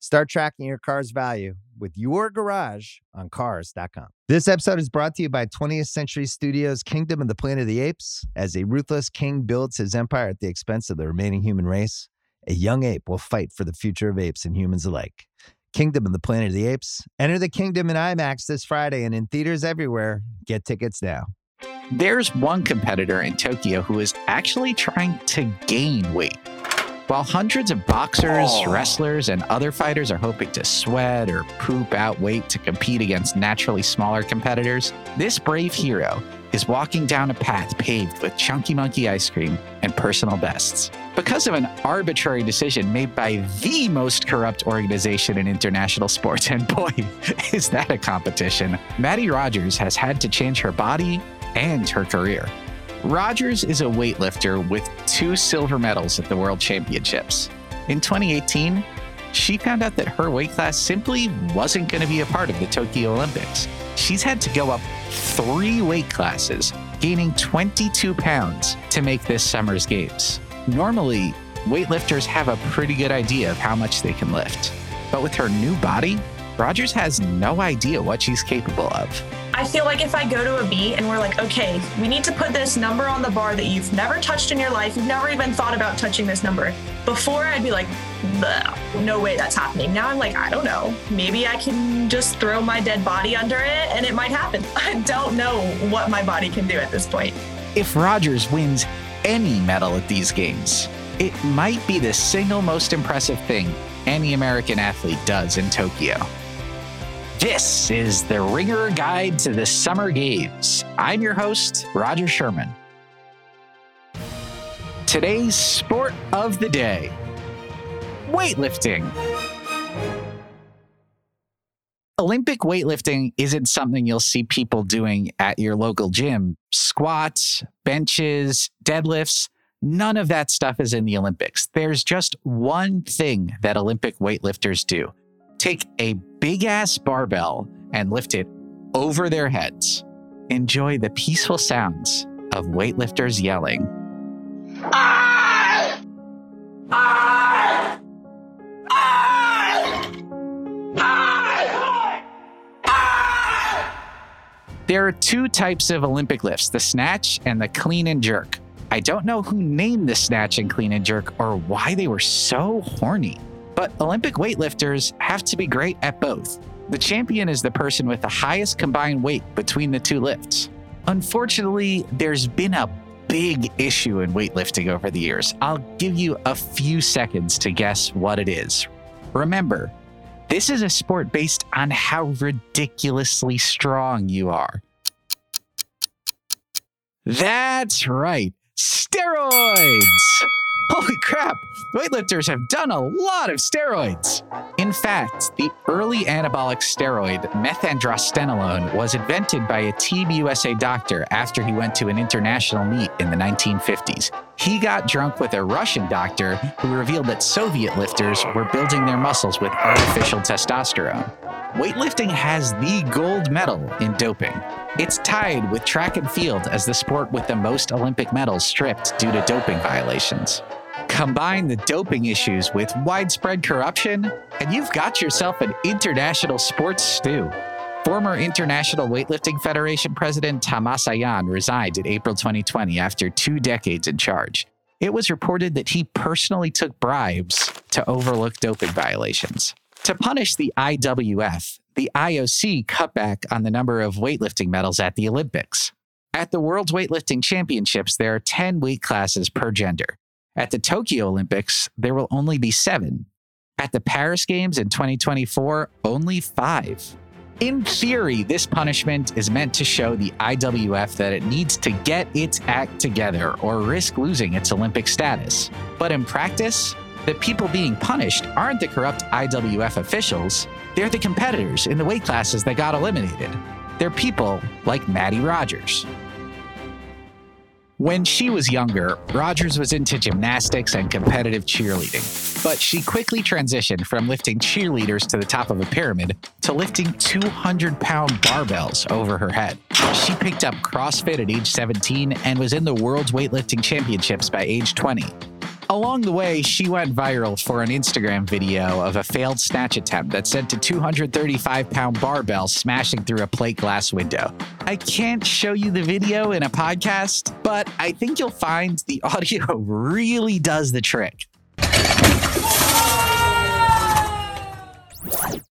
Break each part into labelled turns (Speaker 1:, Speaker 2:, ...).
Speaker 1: Start tracking your car's value with your garage on cars.com. This episode is brought to you by 20th Century Studios' Kingdom of the Planet of the Apes. As a ruthless king builds his empire at the expense of the remaining human race, a young ape will fight for the future of apes and humans alike. Kingdom of the Planet of the Apes. Enter the kingdom in IMAX this Friday and in theaters everywhere. Get tickets now.
Speaker 2: There's one competitor in Tokyo who is actually trying to gain weight. While hundreds of boxers, oh. wrestlers, and other fighters are hoping to sweat or poop out weight to compete against naturally smaller competitors, this brave hero is walking down a path paved with chunky monkey ice cream and personal bests. Because of an arbitrary decision made by the most corrupt organization in international sports, and boy, is that a competition, Mattie Rogers has had to change her body and her career. Rogers is a weightlifter with two silver medals at the World Championships. In 2018, she found out that her weight class simply wasn't going to be a part of the Tokyo Olympics. She's had to go up three weight classes, gaining 22 pounds to make this summer's games. Normally, weightlifters have a pretty good idea of how much they can lift. But with her new body, Rogers has no idea what she's capable of.
Speaker 3: I feel like if I go to a beat and we're like, okay, we need to put this number on the bar that you've never touched in your life, you've never even thought about touching this number. Before, I'd be like, no way that's happening. Now I'm like, I don't know. Maybe I can just throw my dead body under it and it might happen. I don't know what my body can do at this point.
Speaker 2: If Rogers wins any medal at these games, it might be the single most impressive thing any American athlete does in Tokyo. This is the Ringer Guide to the Summer Games. I'm your host, Rodger Sherman. Today's sport of the day weightlifting. Olympic weightlifting isn't something you'll see people doing at your local gym. Squats, benches, deadlifts, none of that stuff is in the Olympics. There's just one thing that Olympic weightlifters do take a big ass barbell and lift it over their heads. Enjoy the peaceful sounds of weightlifters yelling. Ah! Ah! Ah! There are two types of Olympic lifts the snatch and the clean and jerk. I don't know who named the snatch and clean and jerk or why they were so horny. But Olympic weightlifters have to be great at both. The champion is the person with the highest combined weight between the two lifts. Unfortunately, there's been a big issue in weightlifting over the years. I'll give you a few seconds to guess what it is. Remember, this is a sport based on how ridiculously strong you are. That's right, steroids! Holy crap, weightlifters have done a lot of steroids. In fact, the early anabolic steroid, methandrostenolone, was invented by a Team USA doctor after he went to an international meet in the 1950s. He got drunk with a Russian doctor who revealed that Soviet lifters were building their muscles with artificial testosterone. Weightlifting has the gold medal in doping. It's tied with track and field as the sport with the most Olympic medals stripped due to doping violations. Combine the doping issues with widespread corruption, and you've got yourself an international sports stew. Former International Weightlifting Federation President Tamas Ajan resigned in April 2020 after two decades in charge. It was reported that he personally took bribes to overlook doping violations. To punish the IWF, the IOC cut back on the number of weightlifting medals at the Olympics. At the World Weightlifting Championships, there are 10 weight classes per gender. At the Tokyo Olympics, there will only be seven. At the Paris Games in 2024, only five. In theory, this punishment is meant to show the IWF that it needs to get its act together or risk losing its Olympic status. But in practice, the people being punished aren't the corrupt IWF officials, they're the competitors in the weight classes that got eliminated. They're people like Mattie Rogers. When she was younger, Rogers was into gymnastics and competitive cheerleading, but she quickly transitioned from lifting cheerleaders to the top of a pyramid to lifting 200 pound barbells over her head. She picked up CrossFit at age 17 and was in the World's Weightlifting Championships by age 20. Along the way, she went viral for an Instagram video of a failed snatch attempt that sent a 235 pound barbell smashing through a plate glass window. I can't show you the video in a podcast, but I think you'll find the audio really does the trick.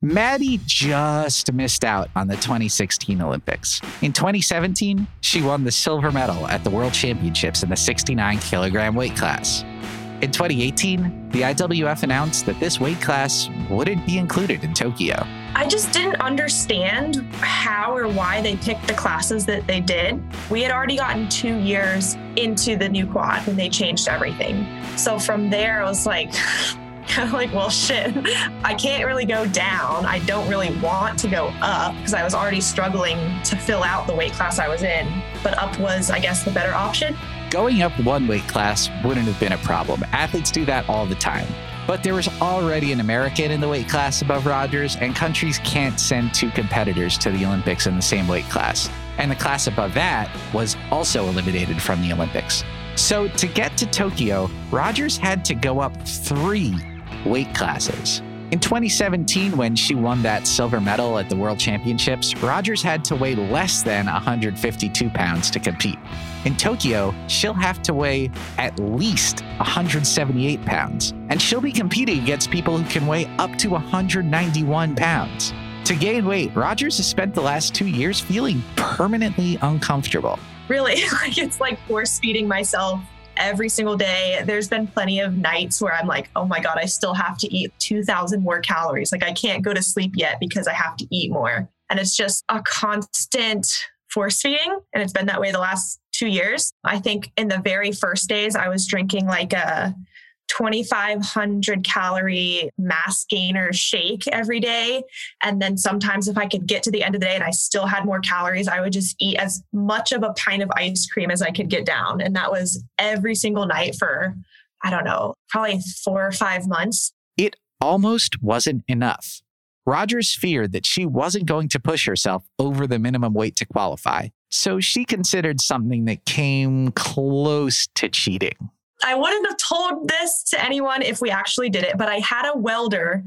Speaker 2: Mattie just missed out on the 2016 Olympics. In 2017, she won the silver medal at the World Championships in the 69 kilogram weight class. In 2018, the IWF announced that this weight class wouldn't be included in Tokyo.
Speaker 3: I just didn't understand how or why they picked the classes that they did. We had already gotten two years into the new quad when they changed everything. So from there, I was like, of like, well, shit, I can't really go down. I don't really want to go up because I was already struggling to fill out the weight class I was in. But up was, I guess, the better option.
Speaker 2: Going up one weight class wouldn't have been a problem. Athletes do that all the time. But there was already an American in the weight class above Rogers, and countries can't send two competitors to the Olympics in the same weight class. And the class above that was also eliminated from the Olympics. So to get to Tokyo, Rogers had to go up three weight classes. In 2017, when she won that silver medal at the World Championships, Rogers had to weigh less than 152 pounds to compete. In Tokyo, she'll have to weigh at least 178 pounds, and she'll be competing against people who can weigh up to 191 pounds. To gain weight, Rogers has spent the last two years feeling permanently uncomfortable.
Speaker 3: Really, like it's like force feeding myself every single day. There's been plenty of nights where I'm like, oh my God, I still have to eat 2,000 more calories. Like I can't go to sleep yet because I have to eat more. And it's just a constant force feeding. And it's been that way the last two years. I think in the very first days, I was drinking like a 2,500 calorie mass gainer shake every day. And then sometimes, if I could get to the end of the day and I still had more calories, I would just eat as much of a pint of ice cream as I could get down. And that was every single night for, I don't know, probably four or five months.
Speaker 2: It almost wasn't enough. Rogers feared that she wasn't going to push herself over the minimum weight to qualify. So she considered something that came close to cheating.
Speaker 3: I wouldn't have told this to anyone if we actually did it, but I had a welder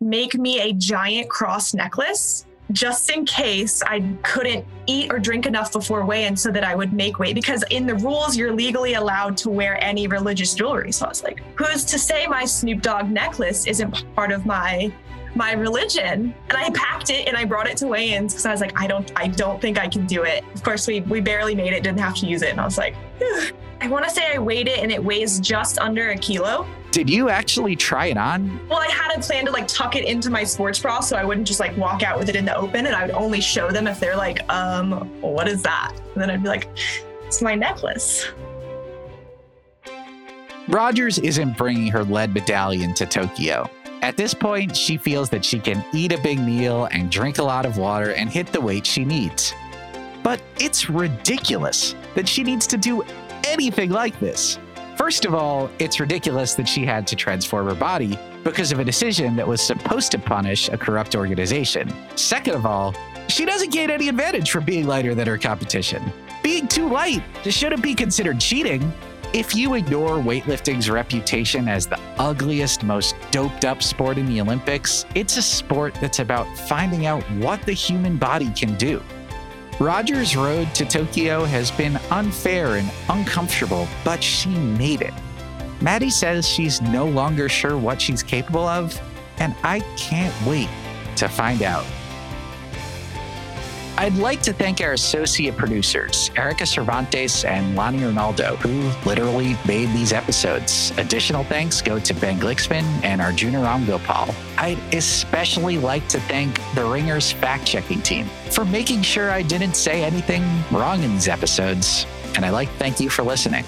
Speaker 3: make me a giant cross necklace just in case I couldn't eat or drink enough before weigh in so that I would make weight. Because in the rules, you're legally allowed to wear any religious jewelry. So I was like, who's to say my Snoop Dogg necklace isn't part of my my religion and i packed it and i brought it to weigh-ins because i was like i don't i don't think i can do it of course we we barely made it didn't have to use it and i was like Phew. I want to say I weighed it and it weighs just under a kilo.
Speaker 2: Did you actually try it on?
Speaker 3: Well, I had a plan to like tuck it into my sports bra so I wouldn't just like walk out with it in the open and I would only show them if they're like, um, what is that? And then I'd be like, it's my necklace.
Speaker 2: Rogers isn't bringing her lead medallion to Tokyo. At this point, she feels that she can eat a big meal and drink a lot of water and hit the weight she needs. But it's ridiculous that she needs to do anything like this. First of all, it's ridiculous that she had to transform her body because of a decision that was supposed to punish a corrupt organization. Second of all, she doesn't gain any advantage from being lighter than her competition. Being too light shouldn't be considered cheating. If you ignore weightlifting's reputation as the ugliest, most doped up sport in the Olympics, it's a sport that's about finding out what the human body can do. Rogers' road to Tokyo has been unfair and uncomfortable, but she made it. Mattie says she's no longer sure what she's capable of, and I can't wait to find out. I'd like to thank our associate producers, Erika Cervantes and Lani Renaldo, who literally made these episodes. Additional thanks go to Ben Glicksman and Arjuna Ramgopal. I'd especially like to thank the Ringers fact checking team for making sure I didn't say anything wrong in these episodes. And I'd like to thank you for listening.